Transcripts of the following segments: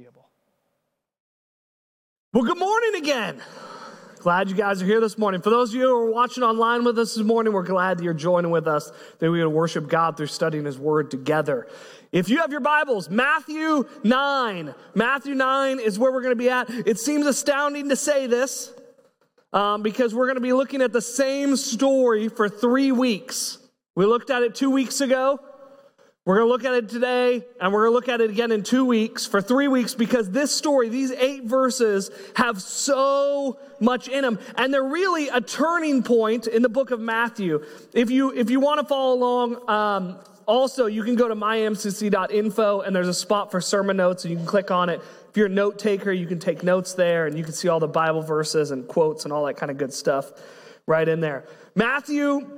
Faith Seeable. Well, good morning again. Glad you guys are here this morning. For those of you who are watching online with us this morning, we're glad that you're joining with us, that going to worship God through studying His Word together. If you have your Bibles, Matthew 9. Matthew 9 is where we're going to be at. It seems astounding to say this um, because we're going to be looking at the same story for three weeks. We looked at it two weeks ago. We're going to look at it today, and we're going to look at it again in two weeks, for three weeks, because this story, these eight verses, have so much in them, and they're really a turning point in the book of Matthew. If you if you want to follow along, um, also you can go to mymcc.info, and there's a spot for sermon notes, and you can click on it. If you're a note taker, you can take notes there, and you can see all the Bible verses and quotes and all that kind of good stuff right in there. Matthew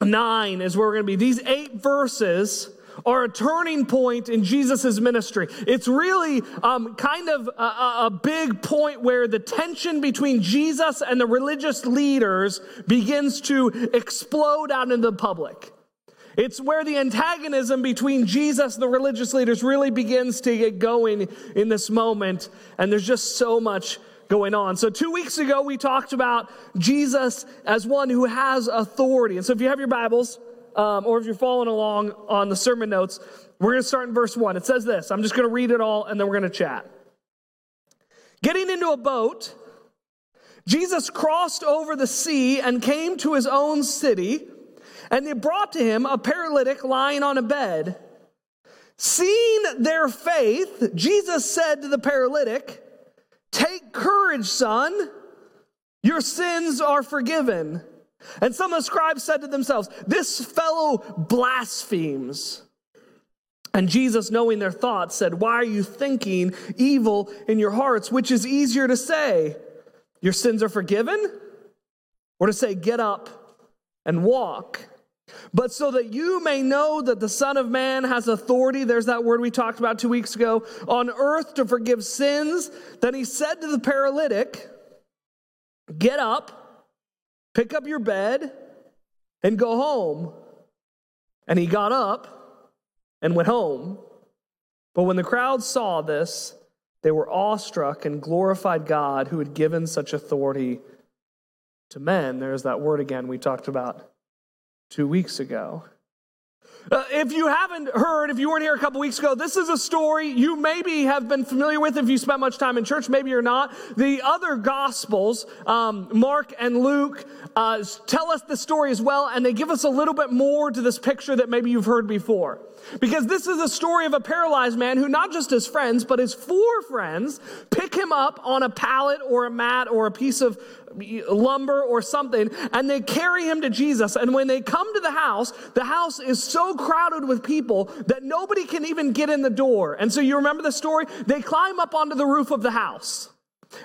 9 is where we're going to be. These eight verses are a turning point in Jesus' ministry. It's really um, kind of a, a big point where the tension between Jesus and the religious leaders begins to explode out into the public. It's where the antagonism between Jesus and the religious leaders really begins to get going in this moment, and there's just so much going on. So, two weeks ago, we talked about Jesus as one who has authority. And so, if you have your Bibles, um, or if you're following along on the sermon notes, we're going to start in verse 1. It says this I'm just going to read it all and then we're going to chat. Getting into a boat, Jesus crossed over the sea and came to his own city, and they brought to him a paralytic lying on a bed. Seeing their faith, Jesus said to the paralytic, Take courage, son, your sins are forgiven. And some of the scribes said to themselves, This fellow blasphemes. And Jesus, knowing their thoughts, said, Why are you thinking evil in your hearts? Which is easier to say, Your sins are forgiven? Or to say, Get up and walk? But so that you may know that the Son of Man has authority, there's that word we talked about two weeks ago, on earth to forgive sins, then he said to the paralytic, Get up Pick up your bed and go home. And he got up and went home. But when the crowd saw this, they were awestruck and glorified God who had given such authority to men. There's that word again we talked about two weeks ago. Uh, if you haven't heard, if you weren't here a couple weeks ago, this is a story you maybe have been familiar with if you spent much time in church, maybe you're not. The other Gospels, um, Mark and Luke, uh, tell us the story as well, and they give us a little bit more to this picture that maybe you've heard before. Because this is a story of a paralyzed man who, not just his friends, but his four friends, pick him up on a pallet or a mat or a piece of lumber or something, and they carry him to Jesus. And when they come to the house, the house is so crowded with people that nobody can even get in the door. And so you remember the story? They climb up onto the roof of the house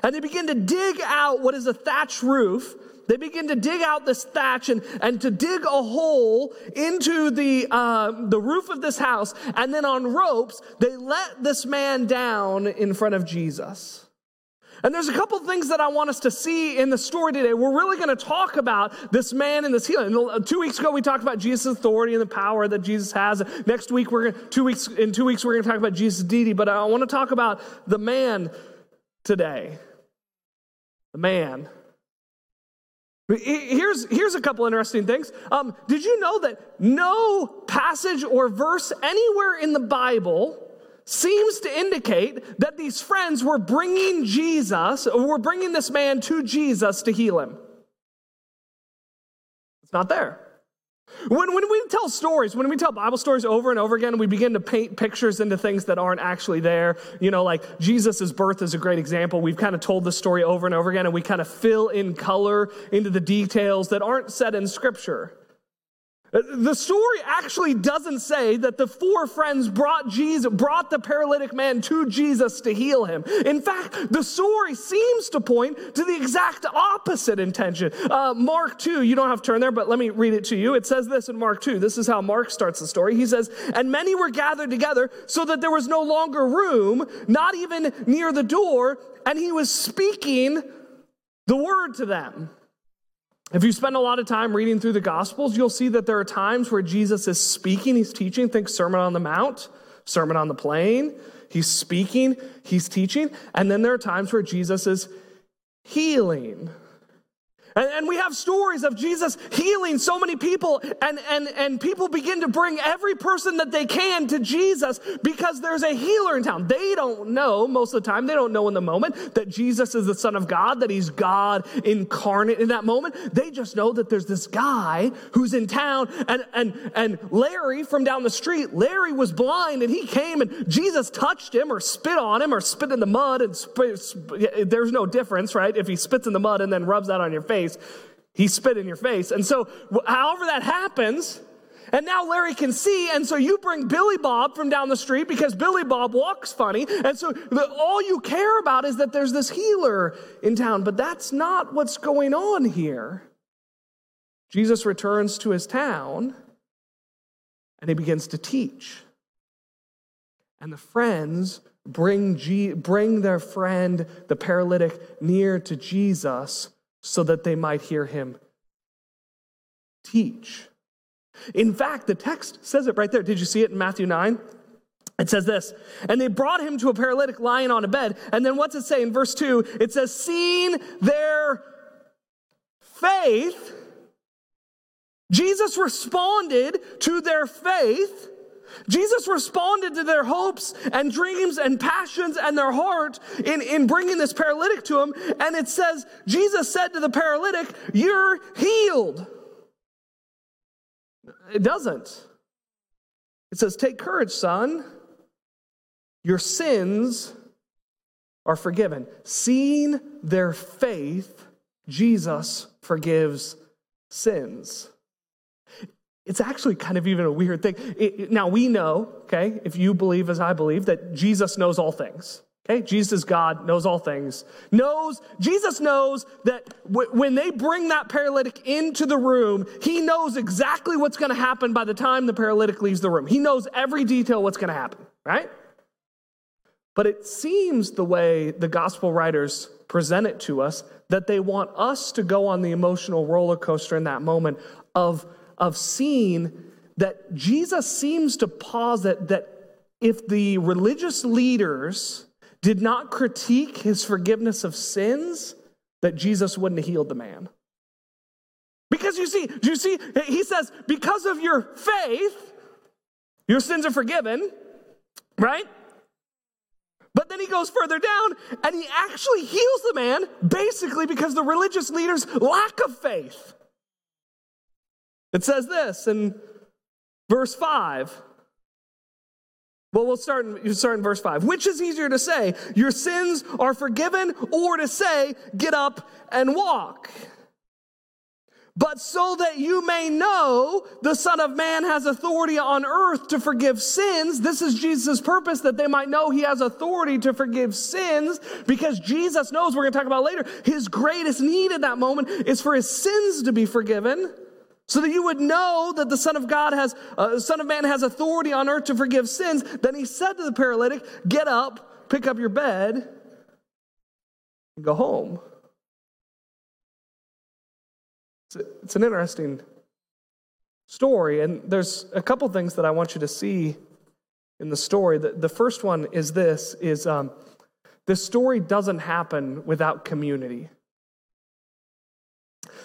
and they begin to dig out what is a thatch roof they begin to dig out this thatch and, and to dig a hole into the, uh, the roof of this house. And then on ropes, they let this man down in front of Jesus. And there's a couple things that I want us to see in the story today. We're really going to talk about this man and this healing. Two weeks ago, we talked about Jesus' authority and the power that Jesus has. Next week, we're going two weeks, in two weeks, we're going to talk about Jesus' deity. But I want to talk about the man today. The man. Here's, here's a couple interesting things. Um, did you know that no passage or verse anywhere in the Bible seems to indicate that these friends were bringing Jesus, or were bringing this man to Jesus to heal him? It's not there. When, when we tell stories, when we tell Bible stories over and over again, we begin to paint pictures into things that aren't actually there. You know, like Jesus' birth is a great example. We've kind of told the story over and over again, and we kind of fill in color into the details that aren't said in Scripture. The story actually doesn't say that the four friends brought Jesus, brought the paralytic man to Jesus to heal him. In fact, the story seems to point to the exact opposite intention. Uh, Mark 2, you don't have to turn there, but let me read it to you. It says this in Mark 2. This is how Mark starts the story. He says, And many were gathered together so that there was no longer room, not even near the door, and he was speaking the word to them. If you spend a lot of time reading through the Gospels, you'll see that there are times where Jesus is speaking, he's teaching, think Sermon on the Mount. Sermon on the Plain, he's speaking, he's teaching, and then there are times where Jesus is healing. And, and, we have stories of Jesus healing so many people, and, and, and people begin to bring every person that they can to Jesus because there's a healer in town. They don't know, most of the time, they don't know in the moment that Jesus is the Son of God, that He's God incarnate in that moment. They just know that there's this guy who's in town, and, and, and Larry from down the street, Larry was blind, and he came, and Jesus touched him, or spit on him, or spit in the mud, and spit, there's no difference, right? If he spits in the mud and then rubs that on your face face, he spit in your face. And so, however that happens, and now Larry can see, and so you bring Billy Bob from down the street because Billy Bob walks funny. And so the, all you care about is that there's this healer in town, but that's not what's going on here. Jesus returns to his town and he begins to teach. And the friends bring, G, bring their friend, the paralytic, near to Jesus so that they might hear him teach. In fact, the text says it right there. Did you see it in Matthew 9? It says this, and they brought him to a paralytic lying on a bed. And then what's it say in verse 2? It says, Seeing their faith, Jesus responded to their faith Jesus responded to their hopes and dreams and passions and their heart in, in bringing this paralytic to him. And it says, Jesus said to the paralytic, You're healed. It doesn't. It says, Take courage, son. Your sins are forgiven. Seeing their faith, Jesus forgives sins. It's actually kind of even a weird thing. It, now, we know, okay, if you believe as I believe, that Jesus knows all things. Okay, Jesus God, knows all things. Knows, Jesus knows that w- when they bring that paralytic into the room, he knows exactly what's going to happen by the time the paralytic leaves the room. He knows every detail what's going to happen, right? But it seems the way the gospel writers present it to us that they want us to go on the emotional roller coaster in that moment of of seeing that Jesus seems to posit that if the religious leaders did not critique his forgiveness of sins, that Jesus wouldn't have healed the man. Because you see, you see, he says, because of your faith, your sins are forgiven, right? But then he goes further down and he actually heals the man basically because the religious leaders' lack of faith. It says this in verse 5. Well, we'll start in, start in verse 5. Which is easier to say, your sins are forgiven, or to say, get up and walk? But so that you may know the Son of Man has authority on earth to forgive sins. This is Jesus' purpose, that they might know he has authority to forgive sins, because Jesus knows, we're going to talk about later, his greatest need in that moment is for his sins to be forgiven so that you would know that the Son of God has, uh, Son of Man has authority on earth to forgive sins. Then he said to the paralytic, Get up, pick up your bed, and go home. It's, a, it's an interesting story, and there's a couple things that I want you to see in the story. The, the first one is this: is um, this story doesn't happen without community.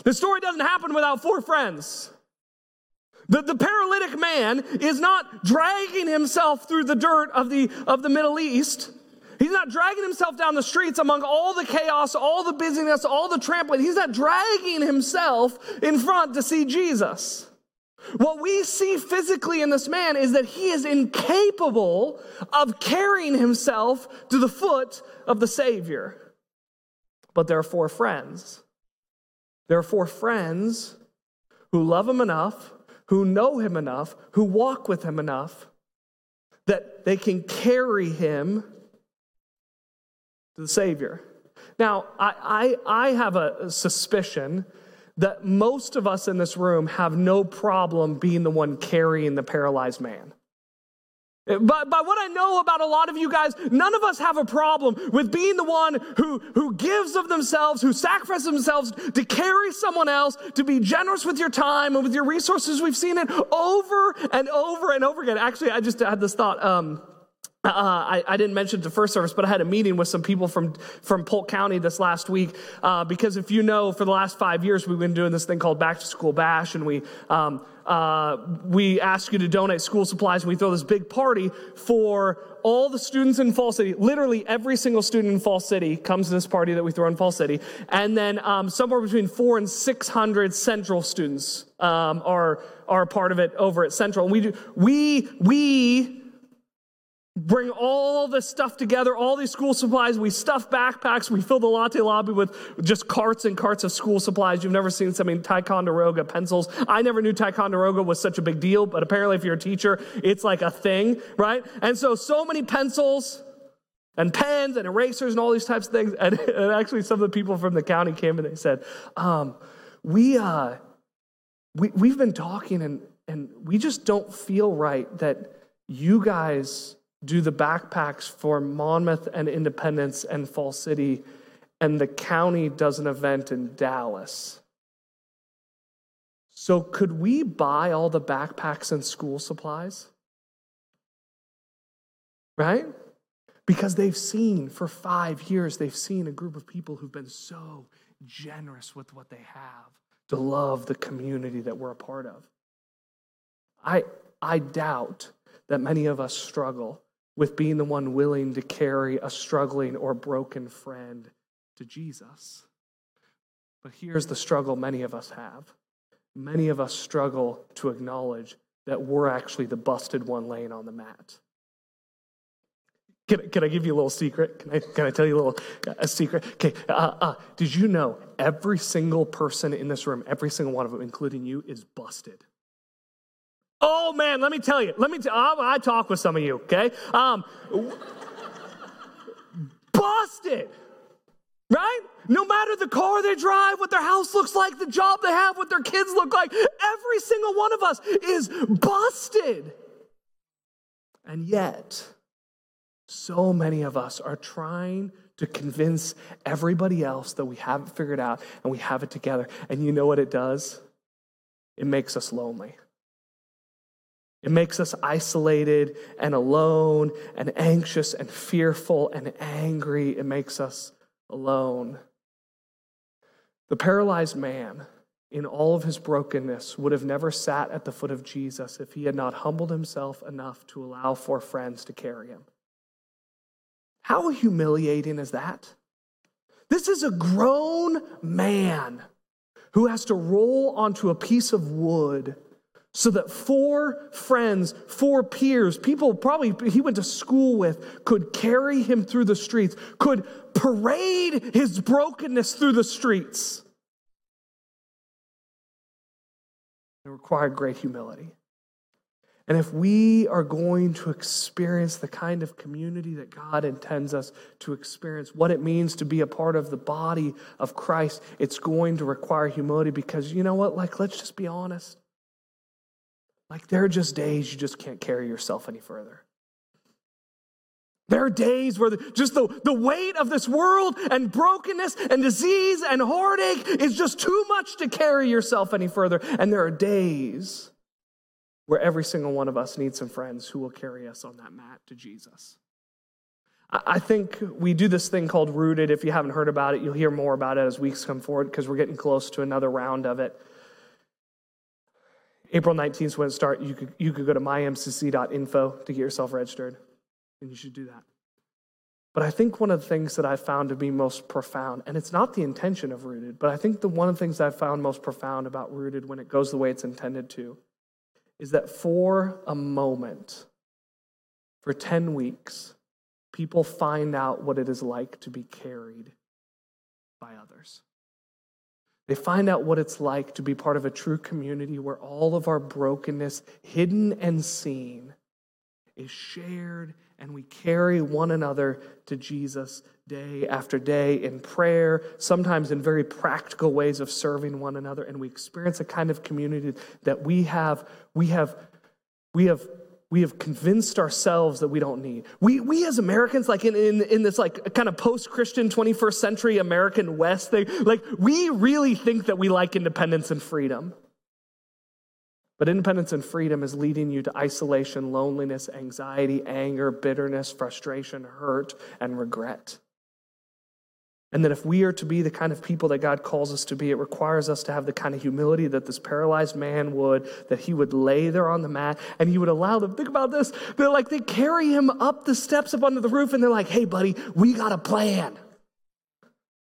The story doesn't happen without four friends. The, the paralytic man is not dragging himself through the dirt of the, of the Middle East. He's not dragging himself down the streets among all the chaos, all the busyness, all the trampling. He's not dragging himself in front to see Jesus. What we see physically in this man is that he is incapable of carrying himself to the foot of the Savior. But there are four friends Therefore, friends who love him enough, who know him enough, who walk with him enough, that they can carry him to the Savior. Now, I, I, I have a suspicion that most of us in this room have no problem being the one carrying the paralyzed man. But by what I know about a lot of you guys, none of us have a problem with being the one who, who gives of themselves, who sacrifices themselves to carry someone else, to be generous with your time and with your resources. We've seen it over and over and over again. Actually, I just had this thought. Um, uh, I, I, didn't mention to first service, but I had a meeting with some people from, from Polk County this last week. Uh, because if you know, for the last five years, we've been doing this thing called Back to School Bash, and we, um, uh, we ask you to donate school supplies. And we throw this big party for all the students in Falls City. Literally every single student in Falls City comes to this party that we throw in Falls City. And then um, somewhere between four and 600 Central students um, are, are part of it over at Central. And we, do, we, we, bring all this stuff together, all these school supplies. We stuff backpacks. We fill the latte lobby with just carts and carts of school supplies. You've never seen something Ticonderoga pencils. I never knew Ticonderoga was such a big deal, but apparently if you're a teacher, it's like a thing, right? And so, so many pencils and pens and erasers and all these types of things. And, and actually some of the people from the county came and they said, um, we, uh, we, we've been talking and, and we just don't feel right that you guys do the backpacks for Monmouth and Independence and Falls City, and the county does an event in Dallas. So, could we buy all the backpacks and school supplies? Right? Because they've seen for five years, they've seen a group of people who've been so generous with what they have to love the community that we're a part of. I, I doubt that many of us struggle with being the one willing to carry a struggling or broken friend to Jesus. But here's the struggle many of us have. Many of us struggle to acknowledge that we're actually the busted one laying on the mat. Can, can I give you a little secret? Can I, can I tell you a little a secret? Okay, uh, uh, did you know every single person in this room, every single one of them, including you, is busted? Oh man, let me tell you. Let me. T- I, I talk with some of you. Okay, um, busted. Right? No matter the car they drive, what their house looks like, the job they have, what their kids look like, every single one of us is busted. And yet, so many of us are trying to convince everybody else that we have it figured out and we have it together. And you know what it does? It makes us lonely. It makes us isolated and alone and anxious and fearful and angry. It makes us alone. The paralyzed man, in all of his brokenness, would have never sat at the foot of Jesus if he had not humbled himself enough to allow four friends to carry him. How humiliating is that? This is a grown man who has to roll onto a piece of wood so that four friends, four peers, people probably he went to school with, could carry him through the streets, could parade his brokenness through the streets. It required great humility. And if we are going to experience the kind of community that God intends us to experience, what it means to be a part of the body of Christ, it's going to require humility because you know what? Like, let's just be honest. Like, there are just days you just can't carry yourself any further. There are days where the, just the, the weight of this world and brokenness and disease and heartache is just too much to carry yourself any further. And there are days where every single one of us needs some friends who will carry us on that mat to Jesus. I, I think we do this thing called Rooted. If you haven't heard about it, you'll hear more about it as weeks come forward because we're getting close to another round of it. April 19th is when it starts. You could, you could go to mymcc.info to get yourself registered, and you should do that. But I think one of the things that I found to be most profound, and it's not the intention of Rooted, but I think the one of the things I found most profound about Rooted when it goes the way it's intended to, is that for a moment, for 10 weeks, people find out what it is like to be carried by others. They find out what it's like to be part of a true community where all of our brokenness, hidden and seen, is shared and we carry one another to Jesus day after day in prayer, sometimes in very practical ways of serving one another. And we experience a kind of community that we have we have we have we have convinced ourselves that we don't need. We, we as Americans, like in, in, in this like kind of post-Christian 21st century American West thing, like we really think that we like independence and freedom. But independence and freedom is leading you to isolation, loneliness, anxiety, anger, bitterness, frustration, hurt, and regret. And that if we are to be the kind of people that God calls us to be, it requires us to have the kind of humility that this paralyzed man would, that he would lay there on the mat and he would allow them. Think about this. They're like, they carry him up the steps up under the roof and they're like, hey, buddy, we got a plan.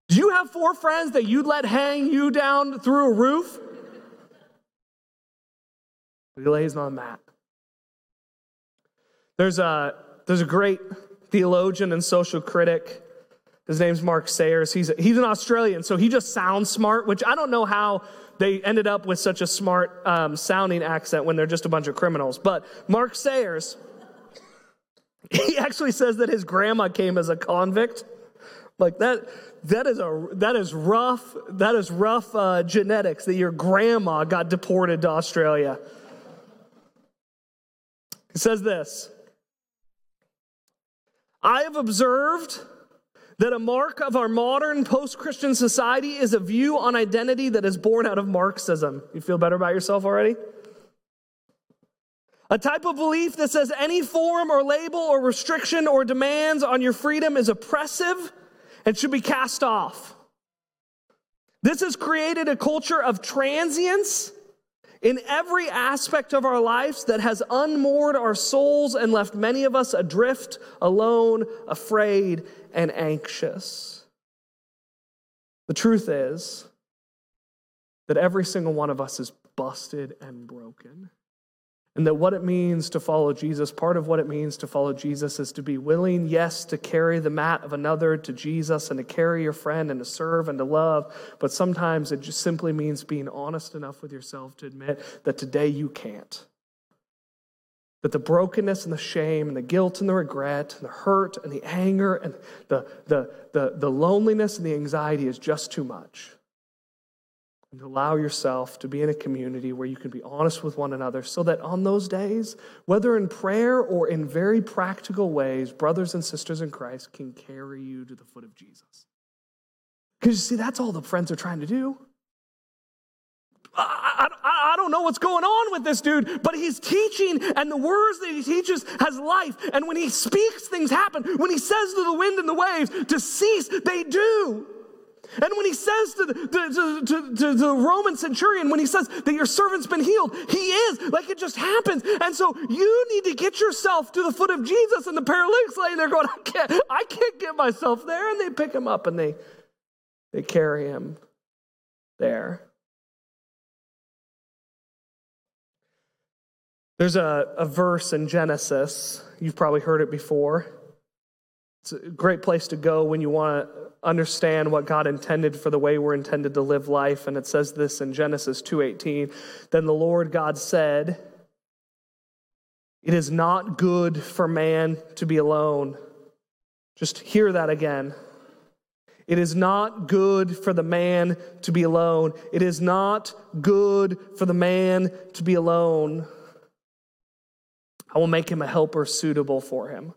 Do you have four friends that you'd let hang you down through a roof? He lays on the mat. There's a, there's a great theologian and social critic his name's Mark Sayers. He's, he's an Australian, so he just sounds smart, which I don't know how they ended up with such a smart um, sounding accent when they're just a bunch of criminals. But Mark Sayers, he actually says that his grandma came as a convict. Like that, that is a that is rough. That is rough uh, genetics. That your grandma got deported to Australia. He says this. I have observed that a mark of our modern post Christian society is a view on identity that is born out of Marxism. You feel better about yourself already? A type of belief that says any form or label or restriction or demands on your freedom is oppressive and should be cast off. This has created a culture of transience in every aspect of our lives that has unmoored our souls and left many of us adrift, alone, afraid, and anxious. The truth is that every single one of us is busted and broken. And that what it means to follow Jesus, part of what it means to follow Jesus is to be willing, yes, to carry the mat of another to Jesus and to carry your friend and to serve and to love. But sometimes it just simply means being honest enough with yourself to admit that today you can't. That the brokenness and the shame and the guilt and the regret and the hurt and the anger and the, the, the, the loneliness and the anxiety is just too much and allow yourself to be in a community where you can be honest with one another so that on those days, whether in prayer or in very practical ways, brothers and sisters in Christ can carry you to the foot of Jesus. Because you see, that's all the friends are trying to do. I, I, I, don't know what's going on with this dude, but he's teaching, and the words that he teaches has life. And when he speaks, things happen. When he says to the wind and the waves to cease, they do. And when he says to the, to, to, to, the Roman centurion, when he says that your servant's been healed, he is, like it just happens. And so you need to get yourself to the foot of Jesus, and the paralytic's laying there going, I can't, I can't get myself there. And they pick him up and they, they carry him there. There's a, a verse in Genesis, you've probably heard it before. It's a great place to go when you want to understand what God intended for the way we're intended to live life. And it says this in Genesis 2:18 then the Lord God said it is not good for man to be alone just hear that again. It is not good for the man to be alone. It is not good for the man to be alone. I will make him a helper suitable for him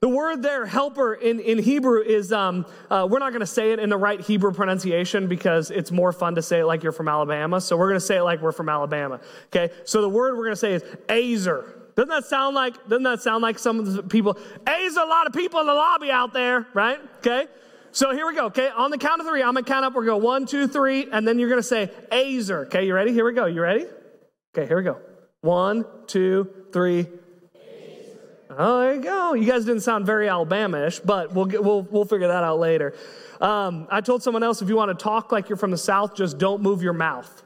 the word there, helper, in, in Hebrew is, um, uh, we're not going to say it in the right Hebrew pronunciation because it's more fun to say it like you're from Alabama. So we're going to say it like we're from Alabama. Okay? So the word we're going to say is azer. Doesn't that sound like, doesn't that sound like some of the people? A's a lot of people in the lobby out there, right? Okay? So here we go. Okay? On the count of three, I'm going to count up. We're going to go one, two, three, and then you're going to say azer. Okay? You ready? Here we go. You ready? Okay, here we go. One, two, three, Oh, there you go. You guys didn't sound very Alabama-ish, but we'll, get, we'll, we'll figure that out later. Um, I told someone else if you want to talk like you're from the South, just don't move your mouth.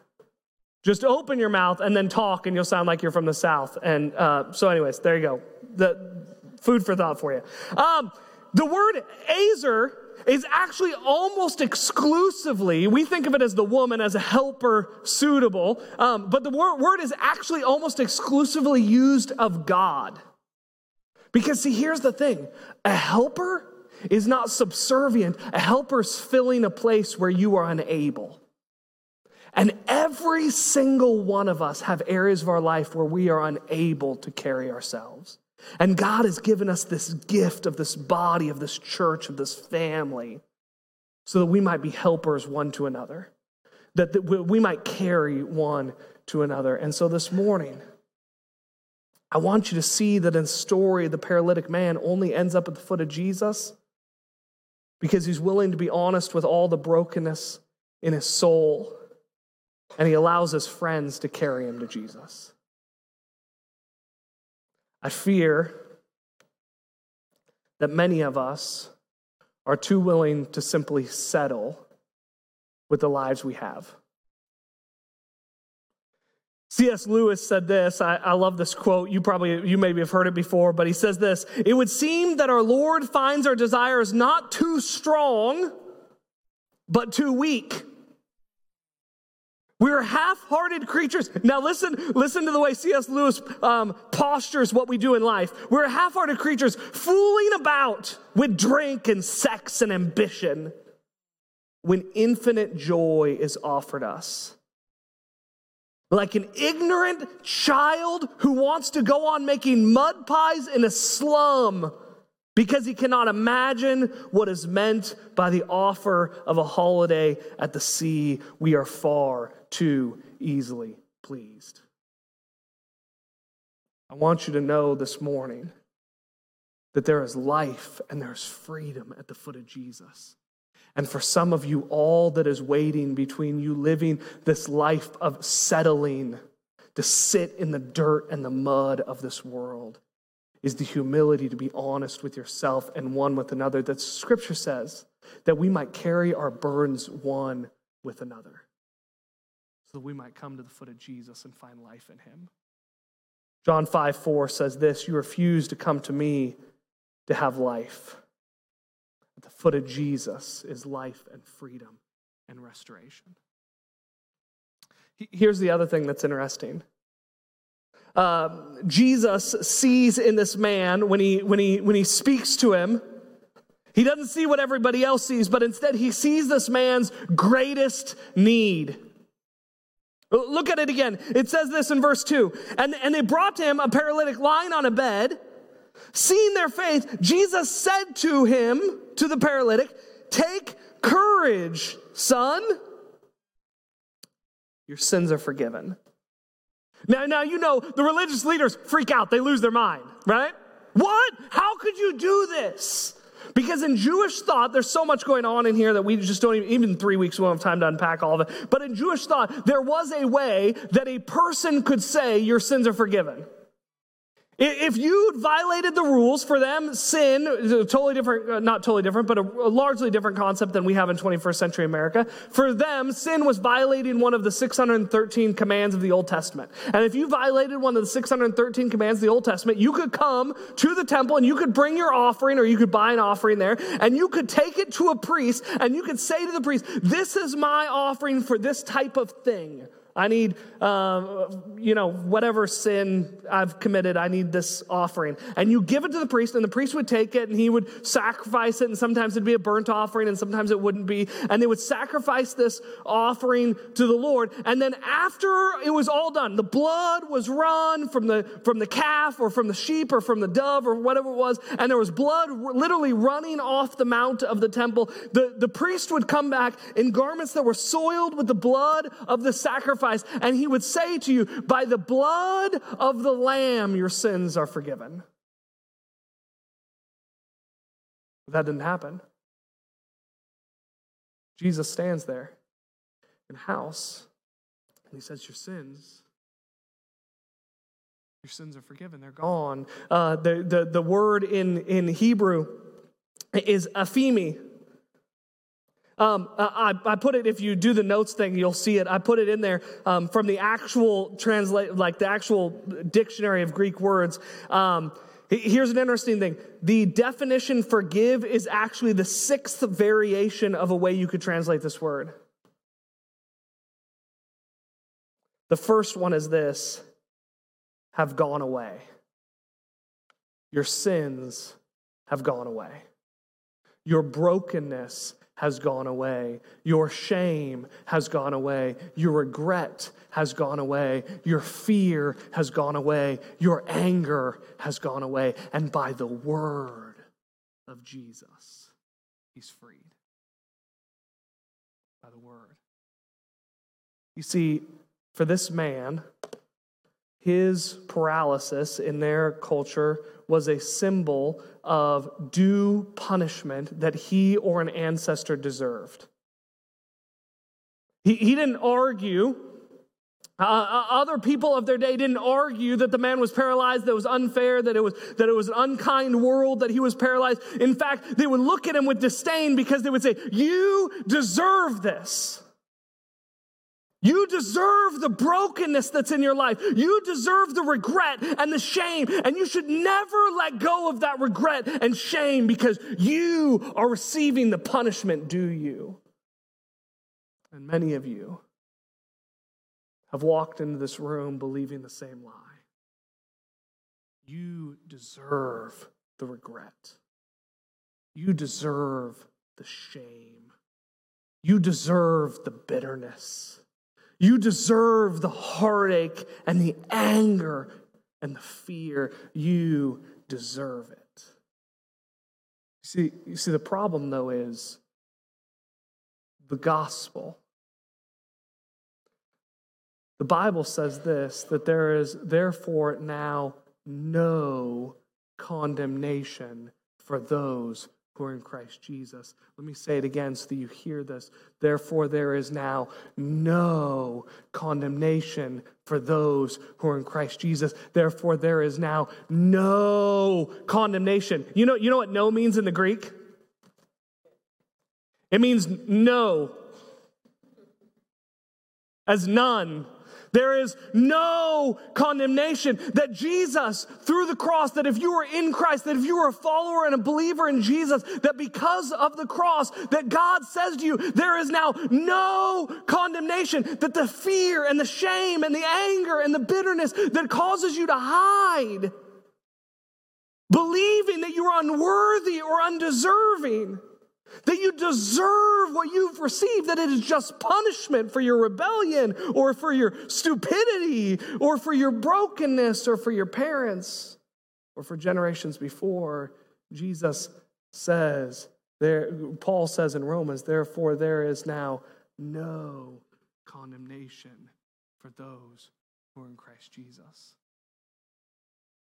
Just open your mouth and then talk, and you'll sound like you're from the South. And uh, so, anyways, there you go. The food for thought for you. Um, the word azer is actually almost exclusively, we think of it as the woman as a helper suitable, um, but the word, word is actually almost exclusively used of God. Because, see, here's the thing a helper is not subservient, a helper's filling a place where you are unable. And every single one of us have areas of our life where we are unable to carry ourselves. And God has given us this gift of this body, of this church, of this family, so that we might be helpers one to another, that we might carry one to another. And so this morning, I want you to see that in the story, the paralytic man only ends up at the foot of Jesus because he's willing to be honest with all the brokenness in his soul and he allows his friends to carry him to Jesus. I fear that many of us are too willing to simply settle with the lives we have. C.S. Lewis said this. I, I, love this quote. You probably, you maybe have heard it before, but he says this It would seem that our Lord finds our desires not too strong, but too weak. We're half-hearted creatures. Now listen, listen to the way C.S. Lewis um, postures what we do in life. We're half-hearted creatures fooling about with drink and sex and ambition when infinite joy is offered us. Like an ignorant child who wants to go on making mud pies in a slum because he cannot imagine what is meant by the offer of a holiday at the sea. We are far too easily pleased. I want you to know this morning that there is life and there's freedom at the foot of Jesus. And for some of you, all that is waiting between you living this life of settling to sit in the dirt and the mud of this world is the humility to be honest with yourself and one with another that scripture says that we might carry our burdens one with another so that we might come to the foot of Jesus and find life in him. John 5 4 says this You refuse to come to me to have life. At the foot of Jesus is life and freedom and restoration. Here's the other thing that's interesting uh, Jesus sees in this man when he, when, he, when he speaks to him. He doesn't see what everybody else sees, but instead he sees this man's greatest need. Look at it again. It says this in verse 2 And, and they brought to him a paralytic lying on a bed. Seeing their faith, Jesus said to him, to the paralytic, Take courage, son. Your sins are forgiven. Now, now you know the religious leaders freak out, they lose their mind, right? What? How could you do this? Because in Jewish thought, there's so much going on in here that we just don't even, even three weeks, we don't have time to unpack all of it. But in Jewish thought, there was a way that a person could say, Your sins are forgiven. If you violated the rules for them, sin is a totally different, uh, not totally different, but a, a, largely different concept than we have in 21st century America. For them, sin was violating one of the 613 commands of the Old Testament. And if you violated one of the 613 commands of the Old Testament, you could come to the temple and you could bring your offering or you could buy an offering there and you could take it to a priest and you could say to the priest, This is my offering for this type of thing. I need, uh, you know, whatever sin I've committed, I need this offering. And you give it to the priest, and the priest would take it and he would sacrifice it. And sometimes it'd be a burnt offering, and sometimes it wouldn't be. And they would sacrifice this offering to the Lord. And then after it was all done, the blood was run from the, from the calf or from the sheep or from the dove or whatever it was. And there was blood literally running off the mount of the temple. The, the priest would come back in garments that were soiled with the blood of the sacrifice sacrifice, and he would say to you, By the blood of the Lamb, your sins are forgiven. That didn't happen. Jesus stands there in house, and he says, Your sins. Your sins are forgiven. They're gone. Uh, the, the, the word in, in Hebrew is aphemi, um, I, I, put it, if you do the notes thing, you'll see it. I put it in there um, from the actual translate, like the actual dictionary of Greek words. Um, here's an interesting thing the definition forgive is actually the sixth variation of a way you could translate this word. The first one is this have gone away. Your sins have gone away. Your brokenness has gone away. Your shame has gone away. Your regret has gone away. Your fear has gone away. Your anger has gone away. And by the word of Jesus, he's freed. By the word. You see, for this man, his paralysis in their culture was a symbol of due punishment that he or an ancestor deserved. He, he didn't argue. Uh, uh, other people of their day didn't argue that the man was paralyzed, that was unfair, that it was, that it was an unkind world, that he was paralyzed. In fact, they would look at him with disdain because they would say, You deserve this. You deserve the brokenness that's in your life. You deserve the regret and the shame, and you should never let go of that regret and shame because you are receiving the punishment due you. And many of you have walked into this room believing the same lie. You deserve the regret. You deserve the shame. You deserve the bitterness. You deserve the heartache and the anger and the fear. You deserve it. See, you see, the problem though is the gospel. The Bible says this that there is therefore now no condemnation for those who are in Christ Jesus. Let me say it again so that you hear this. Therefore, there is now no condemnation for those who are in Christ Jesus. Therefore, there is now no condemnation. You know, you know what no means in the Greek? It means no, as none. There is no condemnation. That Jesus, through the cross, that if you are in Christ, that if you are a follower and a believer in Jesus, that because of the cross, that God says to you, there is now no condemnation. That the fear and the shame and the anger and the bitterness that causes you to hide, believing that you are unworthy or undeserving that you deserve what you've received, that it is just punishment for your rebellion or for your stupidity or for your brokenness or for your parents or for generations before. Jesus says, there, Paul says in Romans, therefore there is now no condemnation for those who are in Christ Jesus.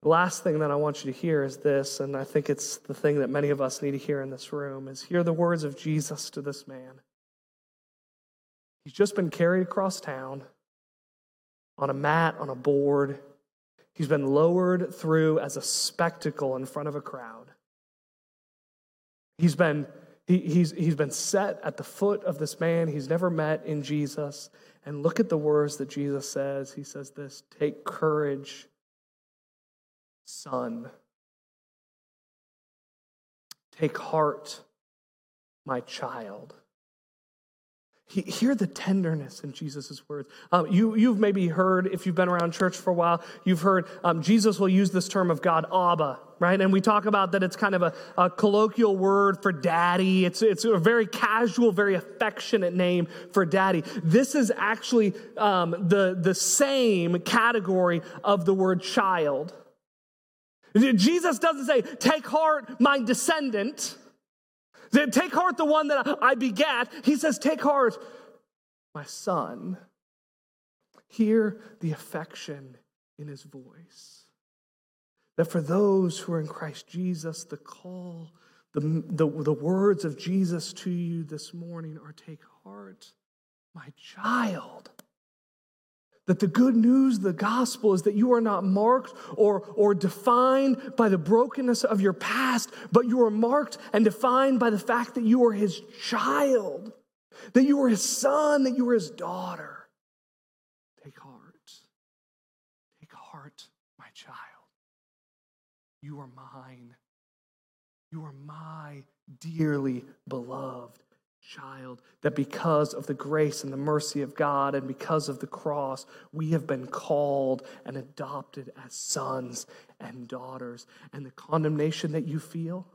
The last thing that I want you to hear is this, and I think it's the thing that many of us need to hear in this room, is hear the words of Jesus to this man. He's just been carried across town on a mat, on a board. He's been lowered through as a spectacle in front of a crowd. He's been, he, he's, he's been set at the foot of this man he's never met in Jesus. And look at the words that Jesus says. He says this Take courage son. Take heart, my child. Hear the tenderness in Jesus' words. Um, you, you've maybe heard, if you've been around church for a while, you've heard um, Jesus will use this term of God, Abba, right? And we talk about that it's kind of a, a colloquial word for daddy. It's, it's a very casual, very affectionate name for daddy. This is actually um, the, the same category of the word child. Jesus doesn't say, Take heart, my descendant. Take heart, the one that I begat. He says, Take heart, my son. Hear the affection in his voice. That for those who are in Christ Jesus, the call, the, the, the words of Jesus to you this morning are take heart, my child. That the good news, the gospel, is that you are not marked or, or defined by the brokenness of your past, but you are marked and defined by the fact that you are his child, that you are his son, that you are his daughter. Take heart. Take heart, my child. You are mine. You are my dearly beloved child, that because of the grace and the mercy of God and because of the cross, we have been called and adopted as sons and daughters. And the condemnation that you feel,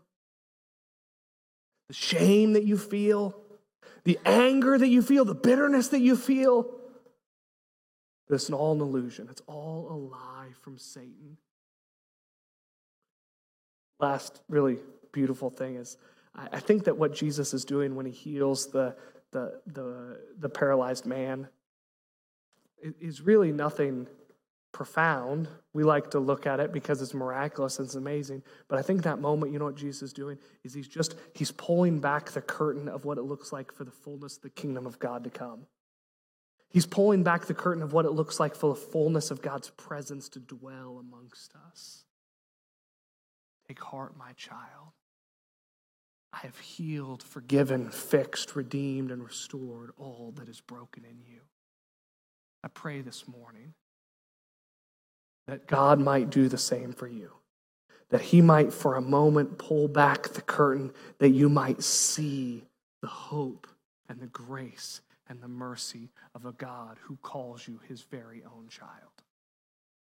the shame that you feel, the anger that you feel, the bitterness that you feel. But it's all an illusion. It's all a lie from Satan. Last really beautiful thing is I think that what Jesus is doing when he heals the, the, the, the paralyzed man is really nothing profound. We like to look at it because it's miraculous and it's amazing. But I think that moment, you know what Jesus is doing? Is he's just, he's pulling back the curtain of what it looks like for the fullness of the kingdom of God to come. He's pulling back the curtain of what it looks like for the fullness of God's presence to dwell amongst us. Take heart, my child. I have healed, forgiven, fixed, redeemed, and restored all that is broken in you. I pray this morning that God might do the same for you. That He might, for a moment, pull back the curtain, that you might see the hope and the grace and the mercy of a God who calls you His very own child.